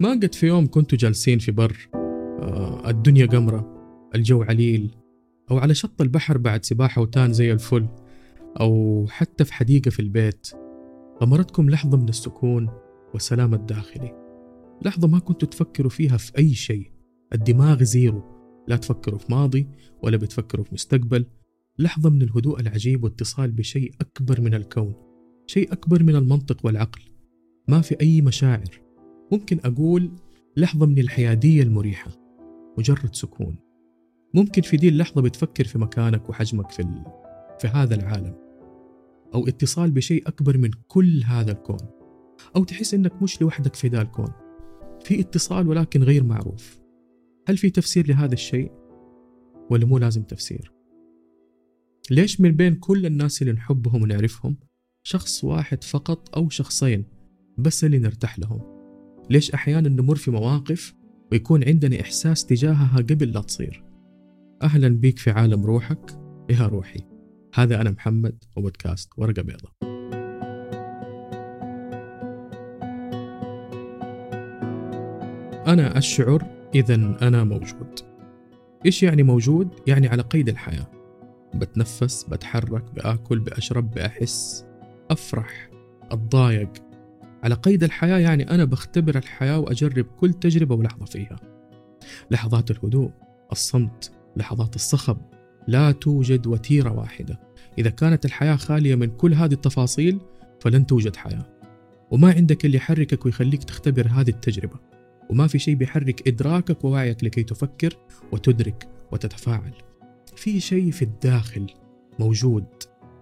ما قد في يوم كنتوا جالسين في بر آه، الدنيا قمرة الجو عليل أو على شط البحر بعد سباحة وتان زي الفل أو حتى في حديقة في البيت. غمرتكم لحظة من السكون والسلام الداخلي. لحظة ما كنتوا تفكروا فيها في أي شيء. الدماغ زيرو. لا تفكروا في ماضي ولا بتفكروا في مستقبل. لحظة من الهدوء العجيب واتصال بشيء أكبر من الكون شيء أكبر من المنطق والعقل. ما في أي مشاعر. ممكن أقول لحظة من الحيادية المريحة مجرد سكون. ممكن في دي اللحظة بتفكر في مكانك وحجمك في, ال... في هذا العالم أو اتصال بشيء أكبر من كل هذا الكون أو تحس إنك مش لوحدك في ذا الكون. في اتصال ولكن غير معروف. هل في تفسير لهذا الشيء؟ ولا مو لازم تفسير؟ ليش من بين كل الناس اللي نحبهم ونعرفهم شخص واحد فقط أو شخصين بس اللي نرتاح لهم؟ ليش أحيانا نمر في مواقف ويكون عندنا إحساس تجاهها قبل لا تصير؟ أهلا بيك في عالم روحك يا روحي. هذا أنا محمد وبودكاست ورقة بيضة. أنا أشعر إذا أنا موجود. إيش يعني موجود؟ يعني على قيد الحياة. بتنفس بتحرك بآكل بأشرب بأحس أفرح أتضايق على قيد الحياة يعني أنا بختبر الحياة وأجرب كل تجربة ولحظة فيها. لحظات الهدوء الصمت لحظات الصخب لا توجد وتيرة واحدة. إذا كانت الحياة خالية من كل هذه التفاصيل فلن توجد حياة. وما عندك اللي يحركك ويخليك تختبر هذه التجربة. وما في شيء بيحرك إدراكك ووعيك لكي تفكر وتدرك وتتفاعل. في شيء في الداخل موجود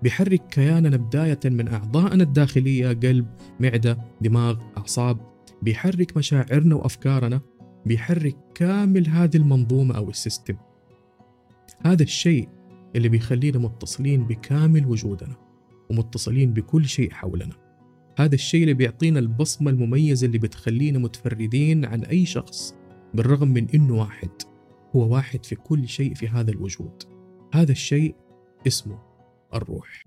بيحرك كياننا بداية من أعضائنا الداخلية قلب معدة دماغ أعصاب. بيحرك مشاعرنا وأفكارنا. بيحرك كامل هذه المنظومة أو السيستم. هذا الشيء اللي بيخلينا متصلين بكامل وجودنا ومتصلين بكل شيء حولنا. هذا الشيء اللي بيعطينا البصمة المميزة اللي بتخلينا متفردين عن أي شخص بالرغم من إنه واحد. هو واحد في كل شيء في هذا الوجود. هذا الشيء اسمه الروح.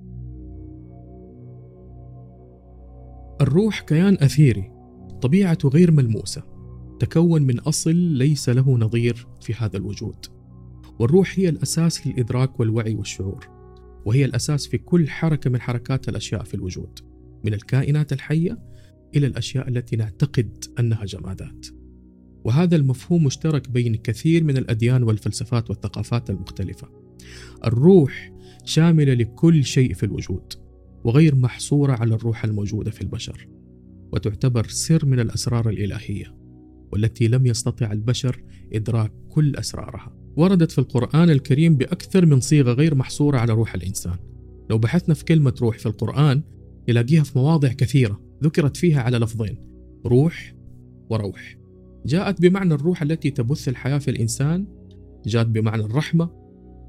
الروح كيان أثيري طبيعته غير ملموسة تكون من أصل ليس له نظير في هذا الوجود. والروح هي الأساس للإدراك والوعي والشعور وهي الأساس في كل حركة من حركات الأشياء في الوجود من الكائنات الحية إلى الأشياء التي نعتقد أنها جمادات. وهذا المفهوم مشترك بين كثير من الأديان والفلسفات والثقافات المختلفة. الروح شاملة لكل شيء في الوجود وغير محصورة على الروح الموجودة في البشر وتعتبر سر من الأسرار الإلهية والتي لم يستطع البشر إدراك كل أسرارها. وردت في القرآن الكريم بأكثر من صيغة غير محصورة على روح الإنسان. لو بحثنا في كلمة روح في القرآن نلاقيها في مواضع كثيرة ذكرت فيها على لفظين روح وروح. جاءت بمعنى الروح التي تبث الحياة في الإنسان جاءت بمعنى الرحمة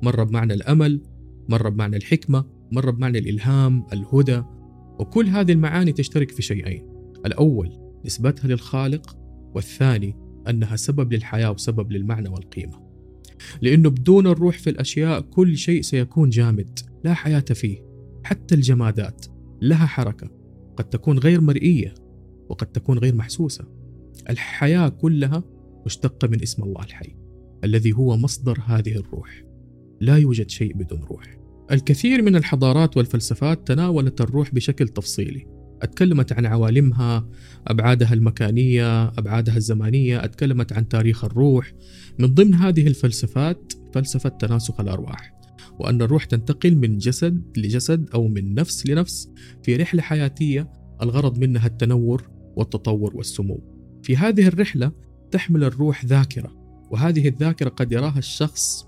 مرة بمعنى الأمل مرة بمعنى الحكمة مرة بمعنى الإلهام الهدى. وكل هذه المعاني تشترك في شيئين. الأول نسبتها للخالق والثاني أنها سبب للحياة وسبب للمعنى والقيمة. لأنه بدون الروح في الأشياء كل شيء سيكون جامد لا حياة فيه. حتى الجمادات لها حركة. قد تكون غير مرئية وقد تكون غير محسوسة. الحياة كلها مشتقة من اسم الله الحي الذي هو مصدر هذه الروح. لا يوجد شيء بدون روح. الكثير من الحضارات والفلسفات تناولت الروح بشكل تفصيلي. أتكلمت عن عوالمها أبعادها المكانية أبعادها الزمانية أتكلمت عن تاريخ الروح. من ضمن هذه الفلسفات فلسفة تناسخ الأرواح وأن الروح تنتقل من جسد لجسد أو من نفس لنفس في رحلة حياتية الغرض منها التنور والتطور والسمو. في هذه الرحلة تحمل الروح ذاكرة وهذه الذاكرة قد يراها الشخص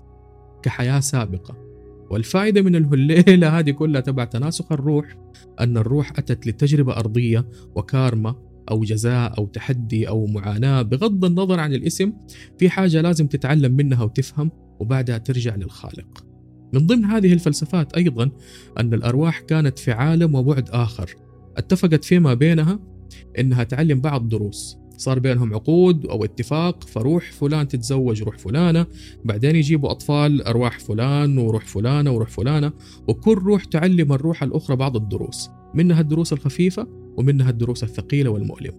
كحياة سابقة. والفائدة من الهليلة هذه كلها تبع تناسخ الروح أن الروح أتت لتجربة أرضية وكارما أو جزاء أو تحدي أو معاناة بغض النظر عن الاسم في حاجة لازم تتعلم منها وتفهم وبعدها ترجع للخالق. من ضمن هذه الفلسفات أيضا أن الأرواح كانت في عالم وبعد آخر. اتفقت فيما بينها أنها تعلم بعض دروس. صار بينهم عقود أو اتفاق فروح فلان تتزوج روح فلانة بعدين يجيبوا أطفال أرواح فلان وروح فلانة وروح فلانة وكل روح تعلم الروح الأخرى بعض الدروس منها الدروس الخفيفة ومنها الدروس الثقيلة والمؤلمة.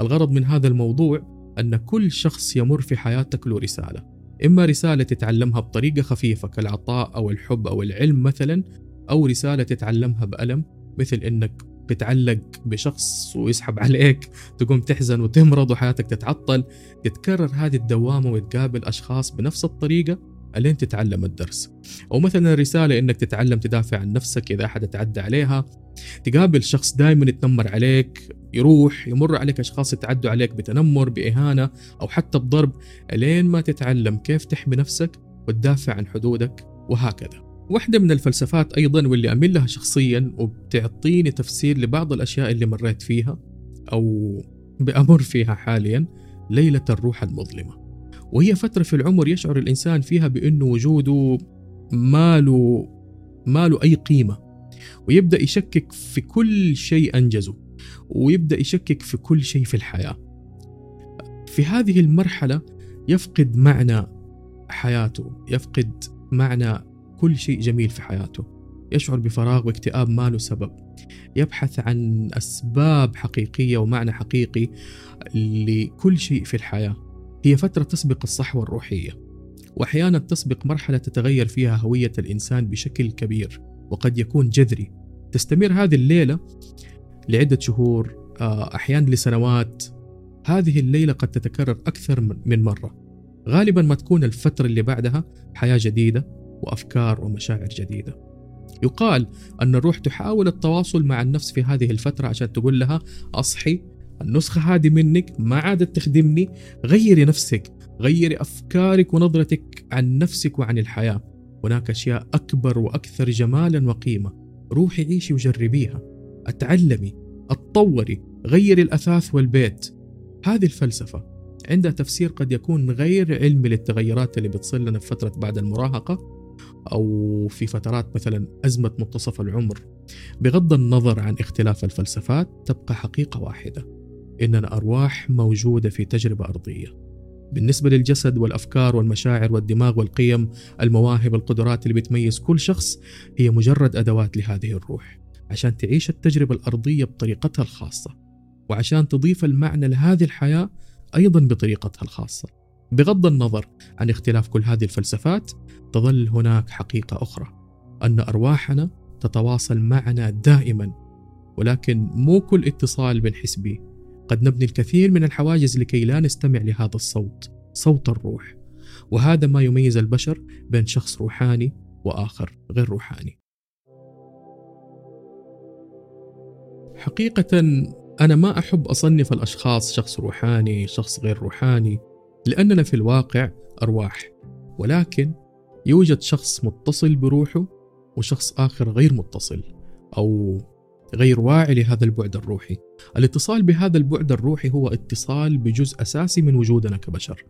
الغرض من هذا الموضوع أن كل شخص يمر في حياتك له رسالة إما رسالة تتعلمها بطريقة خفيفة كالعطاء أو الحب أو العلم مثلا أو رسالة تتعلمها بألم مثل إنك بتعلق بشخص ويسحب عليك تقوم تحزن وتمرض وحياتك تتعطل تتكرر هذه الدوامة وتقابل أشخاص بنفس الطريقة ألين تتعلم الدرس. أو مثلا رسالة إنك تتعلم تدافع عن نفسك إذا أحد تعدى عليها. تقابل شخص دائما يتنمر عليك يروح يمر عليك أشخاص يتعدوا عليك بتنمر بإهانة أو حتى بضرب ألين ما تتعلم كيف تحمي نفسك وتدافع عن حدودك وهكذا. واحدة من الفلسفات أيضا واللي أميل لها شخصيا وبتعطيني تفسير لبعض الأشياء اللي مريت فيها أو بأمر فيها حاليا ليلة الروح المظلمة. وهي فترة في العمر يشعر الإنسان فيها بأنه وجوده ما له أي قيمة. ويبدأ يشكك في كل شيء أنجزه ويبدأ يشكك في كل شيء في الحياة. في هذه المرحلة يفقد معنى حياته يفقد معنى كل شيء جميل في حياته. يشعر بفراغ واكتئاب ما له سبب. يبحث عن أسباب حقيقية ومعنى حقيقي لكل شيء في الحياة. هي فترة تسبق الصحوة الروحية وأحيانا تسبق مرحلة تتغير فيها هوية الإنسان بشكل كبير وقد يكون جذري. تستمر هذه الليلة لعدة شهور آه، أحيانا لسنوات. هذه الليلة قد تتكرر أكثر من مرة. غالبا ما تكون الفترة اللي بعدها حياة جديدة. وأفكار ومشاعر جديدة. يقال أن الروح تحاول التواصل مع النفس في هذه الفترة عشان تقول لها أصحي النسخة هذه منك ما عادت تخدمني غيري نفسك غيري أفكارك ونظرتك عن نفسك وعن الحياة. هناك أشياء أكبر وأكثر جمالا وقيمة روحي عيشي وجربيها. أتعلمي أتطوري غيري الأثاث والبيت. هذه الفلسفة عندها تفسير قد يكون غير علمي للتغيرات اللي بتصير لنا في فترة بعد المراهقة. أو في فترات مثلا أزمة منتصف العمر بغض النظر عن اختلاف الفلسفات تبقى حقيقة واحدة إننا أرواح موجودة في تجربة أرضية. بالنسبة للجسد والأفكار والمشاعر والدماغ والقيم المواهب القدرات اللي بتميز كل شخص هي مجرد أدوات لهذه الروح عشان تعيش التجربة الأرضية بطريقتها الخاصة وعشان تضيف المعنى لهذه الحياة أيضا بطريقتها الخاصة. بغض النظر عن اختلاف كل هذه الفلسفات تظل هناك حقيقة أخرى أن أرواحنا تتواصل معنا دائما ولكن مو كل اتصال بنحس به. قد نبني الكثير من الحواجز لكي لا نستمع لهذا الصوت صوت الروح وهذا ما يميز البشر بين شخص روحاني وآخر غير روحاني. حقيقه أنا ما أحب أصنف الأشخاص شخص روحاني شخص غير روحاني. لأننا في الواقع أرواح ولكن يوجد شخص متصل بروحه وشخص آخر غير متصل أو غير واعي لهذا البعد الروحي. الاتصال بهذا البعد الروحي هو اتصال بجزء أساسي من وجودنا كبشر.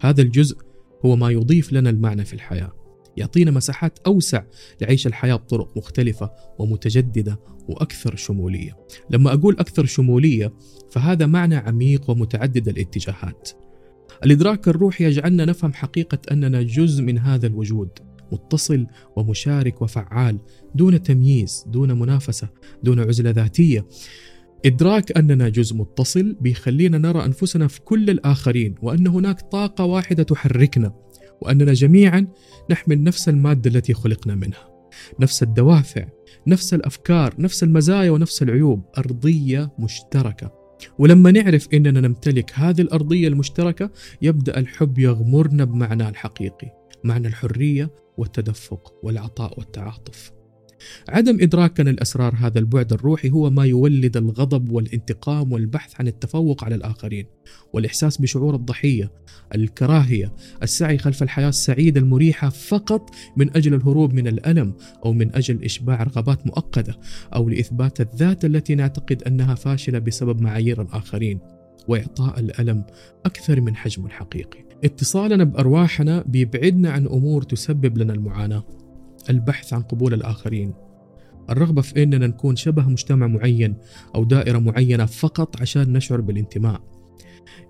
هذا الجزء هو ما يضيف لنا المعنى في الحياة يعطينا مساحات أوسع لعيش الحياة بطرق مختلفة ومتجددة وأكثر شمولية. لما أقول أكثر شمولية فهذا معنى عميق ومتعدد الاتجاهات. الإدراك الروحي يجعلنا نفهم حقيقة أننا جزء من هذا الوجود متصل ومشارك وفعال دون تمييز دون منافسة دون عزلة ذاتية. إدراك أننا جزء متصل بيخلينا نرى أنفسنا في كل الآخرين وأن هناك طاقة واحدة تحركنا وأننا جميعا نحمل نفس المادة التي خلقنا منها. نفس الدوافع نفس الأفكار نفس المزايا ونفس العيوب أرضية مشتركة. ولما نعرف أننا نمتلك هذه الأرضية المشتركة يبدأ الحب يغمرنا بمعناه الحقيقي معنى الحرية والتدفق والعطاء والتعاطف. عدم إدراكنا لأسرار هذا البعد الروحي هو ما يولد الغضب والانتقام والبحث عن التفوق على الآخرين والإحساس بشعور الضحية الكراهية السعي خلف الحياة السعيدة المريحة فقط من أجل الهروب من الألم أو من أجل إشباع رغبات مؤقتة أو لإثبات الذات التي نعتقد أنها فاشلة بسبب معايير الآخرين وإعطاء الألم أكثر من حجمه الحقيقي. اتصالنا بأرواحنا بيبعدنا عن أمور تسبب لنا المعاناة. البحث عن قبول الآخرين. الرغبة في أننا نكون شبه مجتمع معين أو دائرة معينة فقط عشان نشعر بالانتماء.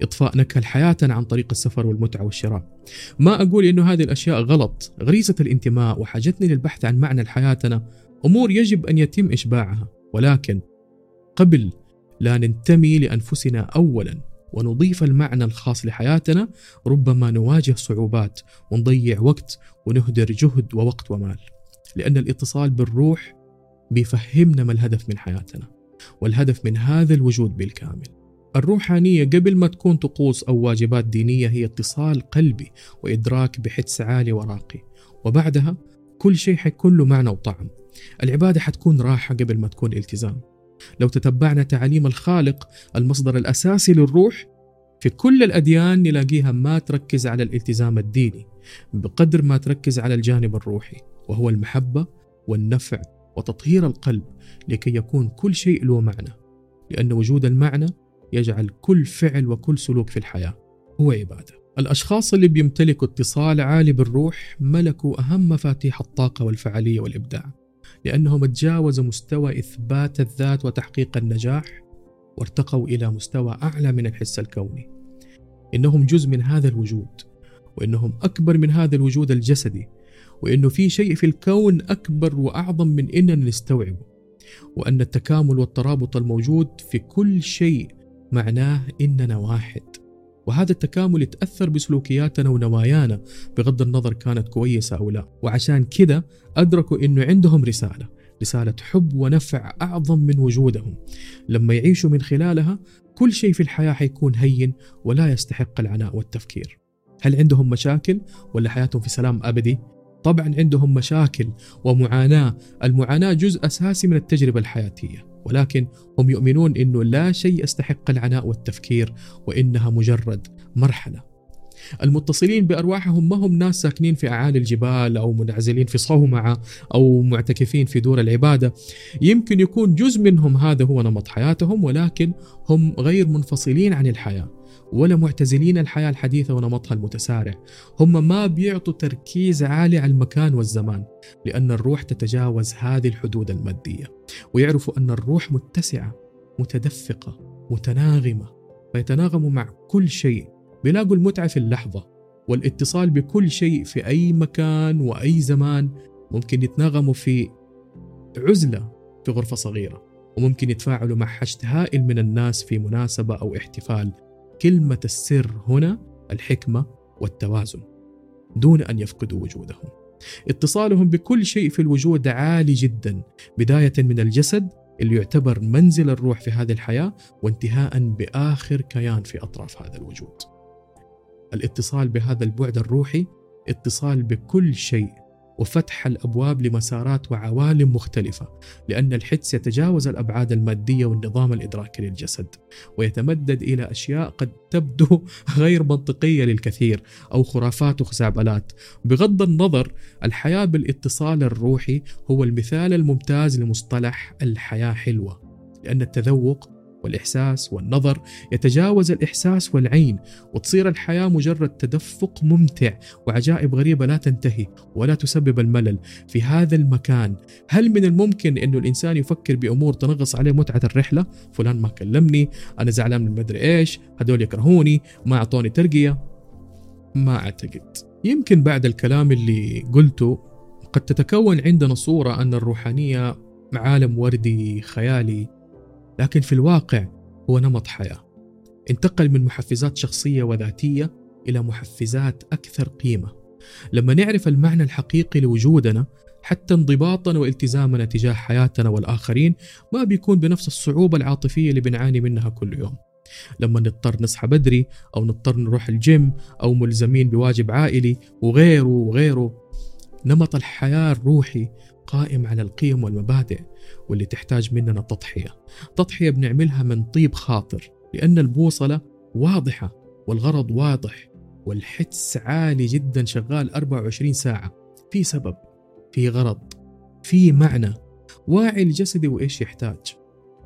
إطفاء نكهة حياتنا عن طريق السفر والمتعة والشراء. ما أقول أنه هذه الأشياء غلط غريزة الانتماء وحاجتنا للبحث عن معنى لحياتنا أمور يجب أن يتم إشباعها. ولكن قبل لا ننتمي لأنفسنا أولا. ونضيف المعنى الخاص لحياتنا ربما نواجه صعوبات ونضيع وقت ونهدر جهد ووقت ومال. لأن الاتصال بالروح بيفهمنا ما الهدف من حياتنا والهدف من هذا الوجود بالكامل. الروحانية قبل ما تكون طقوس أو واجبات دينية هي اتصال قلبي وإدراك بحدس عالي وراقي. وبعدها كل شيء حيكون له معنى وطعم. العبادة حتكون راحة قبل ما تكون التزام. لو تتبعنا تعاليم الخالق المصدر الأساسي للروح في كل الأديان نلاقيها ما تركز على الالتزام الديني بقدر ما تركز على الجانب الروحي وهو المحبة والنفع وتطهير القلب لكي يكون كل شيء له معنى لأن وجود المعنى يجعل كل فعل وكل سلوك في الحياة هو عبادة. الأشخاص اللي بيمتلكوا اتصال عالي بالروح ملكوا أهم مفاتيح الطاقة والفعالية والإبداع. لأنهم تجاوزوا مستوى إثبات الذات وتحقيق النجاح وارتقوا إلى مستوى أعلى من الحس الكوني. إنهم جزء من هذا الوجود وإنهم أكبر من هذا الوجود الجسدي وإنه في شيء في الكون أكبر وأعظم من إننا نستوعبه وأن التكامل والترابط الموجود في كل شيء معناه إننا واحد. وهذا التكامل يتأثر بسلوكياتنا ونوايانا بغض النظر كانت كويسة أو لا. وعشان كده أدركوا أنه عندهم رسالة رسالة حب ونفع أعظم من وجودهم. لما يعيشوا من خلالها كل شيء في الحياة حيكون هين ولا يستحق العناء والتفكير. هل عندهم مشاكل ولا حياتهم في سلام أبدي؟ طبعا عندهم مشاكل ومعاناة. المعاناة جزء أساسي من التجربة الحياتية. ولكن هم يؤمنون إنه لا شيء يستحق العناء والتفكير وإنها مجرد مرحلة. المتصلين بأرواحهم ما هم ناس ساكنين في أعالي الجبال أو منعزلين في صومعة أو معتكفين في دور العبادة. يمكن يكون جزء منهم هذا هو نمط حياتهم ولكن هم غير منفصلين عن الحياة. ولا معتزلين الحياة الحديثة ونمطها المتسارع هم ما بيعطوا تركيز عالي على المكان والزمان لأن الروح تتجاوز هذه الحدود المادية ويعرفوا أن الروح متسعة متدفقة متناغمة فيتناغموا مع كل شيء بيلاقوا المتعة في اللحظة والاتصال بكل شيء في أي مكان وأي زمان. ممكن يتناغموا في عزلة في غرفة صغيرة وممكن يتفاعلوا مع حشد هائل من الناس في مناسبة أو احتفال. كلمة السر هنا الحكمة والتوازن دون أن يفقدوا وجودهم. اتصالهم بكل شيء في الوجود عالي جدا بداية من الجسد اللي يعتبر منزل الروح في هذه الحياة وانتهاء بآخر كيان في أطراف هذا الوجود. الاتصال بهذا البعد الروحي اتصال بكل شيء وفتح الأبواب لمسارات وعوالم مختلفة لأن الحدس يتجاوز الأبعاد المادية والنظام الإدراكي للجسد ويتمدد إلى أشياء قد تبدو غير منطقية للكثير أو خرافات وخزعبلات. بغض النظر الحياة بالاتصال الروحي هو المثال الممتاز لمصطلح الحياة حلوة لأن التذوق والإحساس والنظر يتجاوز الإحساس والعين وتصير الحياة مجرد تدفق ممتع وعجائب غريبة لا تنتهي ولا تسبب الملل في هذا المكان. هل من الممكن أنه الإنسان يفكر بأمور تنغص عليه متعة الرحلة؟ فلان ما كلمني أنا زعلان من مدري إيش هدول يكرهوني ما أعطوني ترقية. ما أعتقد. يمكن بعد الكلام اللي قلته قد تتكون عندنا صورة أن الروحانية عالم وردي خيالي لكن في الواقع هو نمط حياة. انتقل من محفزات شخصية وذاتية إلى محفزات أكثر قيمة. لما نعرف المعنى الحقيقي لوجودنا حتى انضباطنا والتزامنا تجاه حياتنا والآخرين ما بيكون بنفس الصعوبة العاطفية اللي بنعاني منها كل يوم. لما نضطر نصحى بدري أو نضطر نروح الجيم أو ملزمين بواجب عائلي وغيره وغيره نمط الحياة الروحي قائم على القيم والمبادئ واللي تحتاج مننا تضحية. تضحية بنعملها من طيب خاطر لأن البوصلة واضحة والغرض واضح والحدس عالي جدا شغال 24 ساعة. في سبب في غرض في معنى. واعي لجسدي وإيش يحتاج.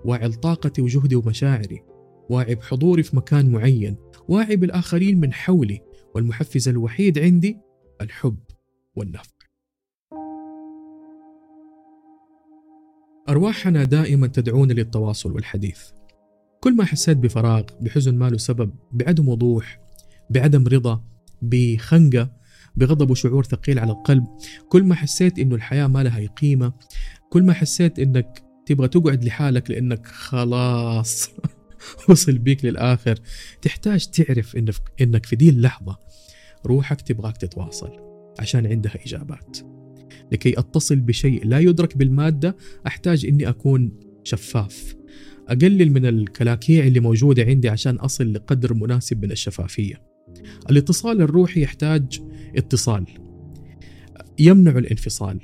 واعي لطاقتي وجهدي ومشاعري. واعي بحضوري في مكان معين. واعي بالآخرين من حولي. والمحفز الوحيد عندي الحب والنفع أرواحنا دائما تدعونا للتواصل والحديث. كل ما حسيت بفراغ بحزن ما له سبب بعدم وضوح بعدم رضا بخنقة بغضب وشعور ثقيل على القلب كل ما حسيت إنه الحياة ما لها قيمة كل ما حسيت إنك تبغى تقعد لحالك لأنك خلاص وصل بيك للآخر. تحتاج تعرف إنك, في دي اللحظة روحك تبغاك تتواصل عشان عندها إجابات. لكي أتصل بشيء لا يدرك بالمادة أحتاج إني أكون شفاف. أقلل من الكلاكيع اللي موجودة عندي عشان أصل لقدر مناسب من الشفافية. الاتصال الروحي يحتاج اتصال. يمنع الانفصال.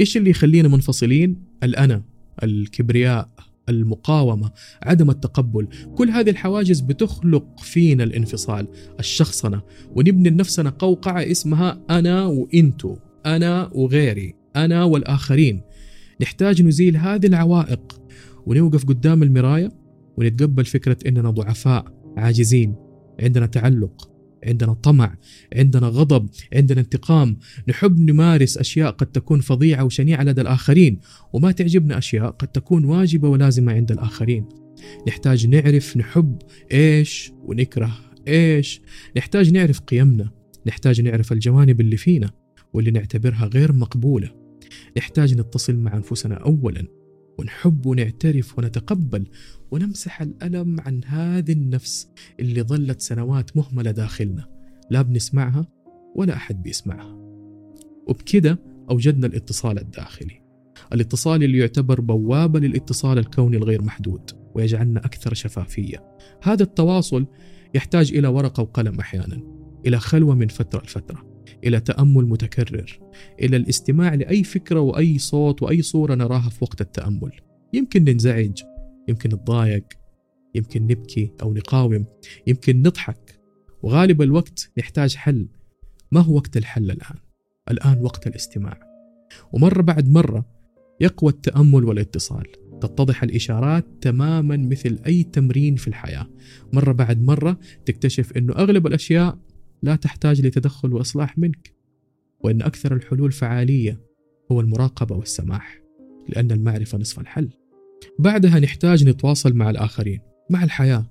إيش اللي يخلينا منفصلين؟ الأنا الكبرياء المقاومة عدم التقبل. كل هذه الحواجز بتخلق فينا الانفصال الشخصنة. ونبني لنفسنا قوقعة اسمها أنا وإنتو. أنا وغيري أنا والآخرين. نحتاج نزيل هذه العوائق. ونوقف قدام المرايه ونتقبل فكرة إننا ضعفاء عاجزين. عندنا تعلق عندنا طمع عندنا غضب عندنا انتقام. نحب نمارس أشياء قد تكون فظيعة وشنيعة لدى الآخرين. وما تعجبنا أشياء قد تكون واجبة ولازمة عند الآخرين. نحتاج نعرف نحب إيش ونكره إيش. نحتاج نعرف قيمنا. نحتاج نعرف الجوانب اللي فينا. واللي نعتبرها غير مقبولة. نحتاج نتصل مع أنفسنا أولا ونحب ونعترف ونتقبل ونمسح الألم عن هذه النفس اللي ظلت سنوات مهملة داخلنا. لا بنسمعها ولا أحد بيسمعها. وبكده أوجدنا الاتصال الداخلي. الاتصال اللي يعتبر بوابة للاتصال الكوني الغير محدود ويجعلنا أكثر شفافية. هذا التواصل يحتاج إلى ورقة وقلم أحيانا إلى خلوة من فترة لفترة. إلى تأمل متكرر إلى الاستماع لأي فكرة وأي صوت وأي صورة نراها في وقت التأمل. يمكن ننزعج يمكن نتضايق يمكن نبكي أو نقاوم يمكن نضحك. وغالب الوقت نحتاج حل. ما هو وقت الحل الآن؟ الآن وقت الاستماع. ومرة بعد مرة يقوى التأمل والاتصال. تتضح الإشارات تماما مثل أي تمرين في الحياة. مرة بعد مرة تكتشف أنه أغلب الأشياء لا تحتاج لتدخل وإصلاح منك وأن أكثر الحلول فعالية هو المراقبة والسماح لأن المعرفة نصف الحل. بعدها نحتاج نتواصل مع الآخرين مع الحياة.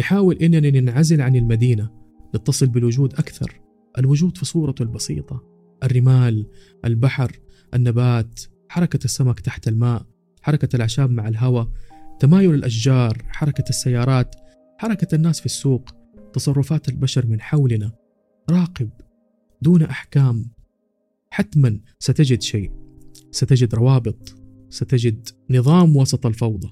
نحاول إننا ننعزل عن المدينة نتصل بالوجود أكثر. الوجود في صورته البسيطة الرمال البحر النبات حركة السمك تحت الماء حركة الأعشاب مع الهواء تمايل الأشجار حركة السيارات حركة الناس في السوق. تصرفات البشر من حولنا راقب دون أحكام. حتما ستجد شيء. ستجد روابط. ستجد نظام وسط الفوضى.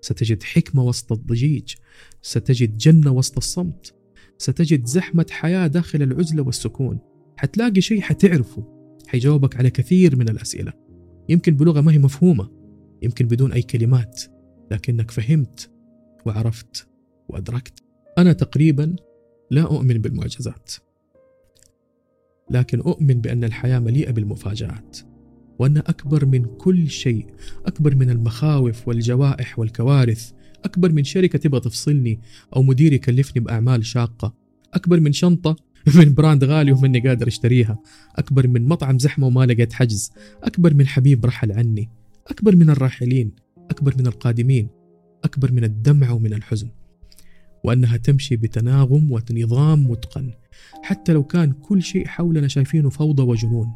ستجد حكمة وسط الضجيج. ستجد جنة وسط الصمت. ستجد زحمة حياة داخل العزلة والسكون. حتلاقي شيء حتعرفه. حيجاوبك على كثير من الأسئلة. يمكن بلغة ما هي مفهومة. يمكن بدون أي كلمات. لكنك فهمت وعرفت وأدركت. أنا تقريبا لا أؤمن بالمعجزات لكن أؤمن بأن الحياة مليئة بالمفاجآت وأنها أكبر من كل شيء أكبر من المخاوف والجوائح والكوارث أكبر من شركة تبغى تفصلني أو مدير يكلفني بأعمال شاقة أكبر من شنطة من براند غالي وماني قادر أشتريها أكبر من مطعم زحمة وما لقيت حجز أكبر من حبيب رحل عني أكبر من الراحلين أكبر من القادمين أكبر من الدمع ومن الحزن. وأنها تمشي بتناغم ونظام متقن. حتى لو كان كل شيء حولنا شايفينه فوضى وجنون.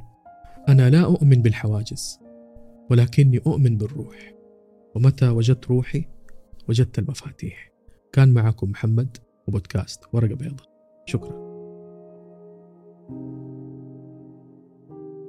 أنا لا أؤمن بالحواجز ولكني أؤمن بالروح. ومتى وجدت روحي؟ وجدت المفاتيح. كان معكم محمد وبودكاست ورقة بيضاء. شكرا.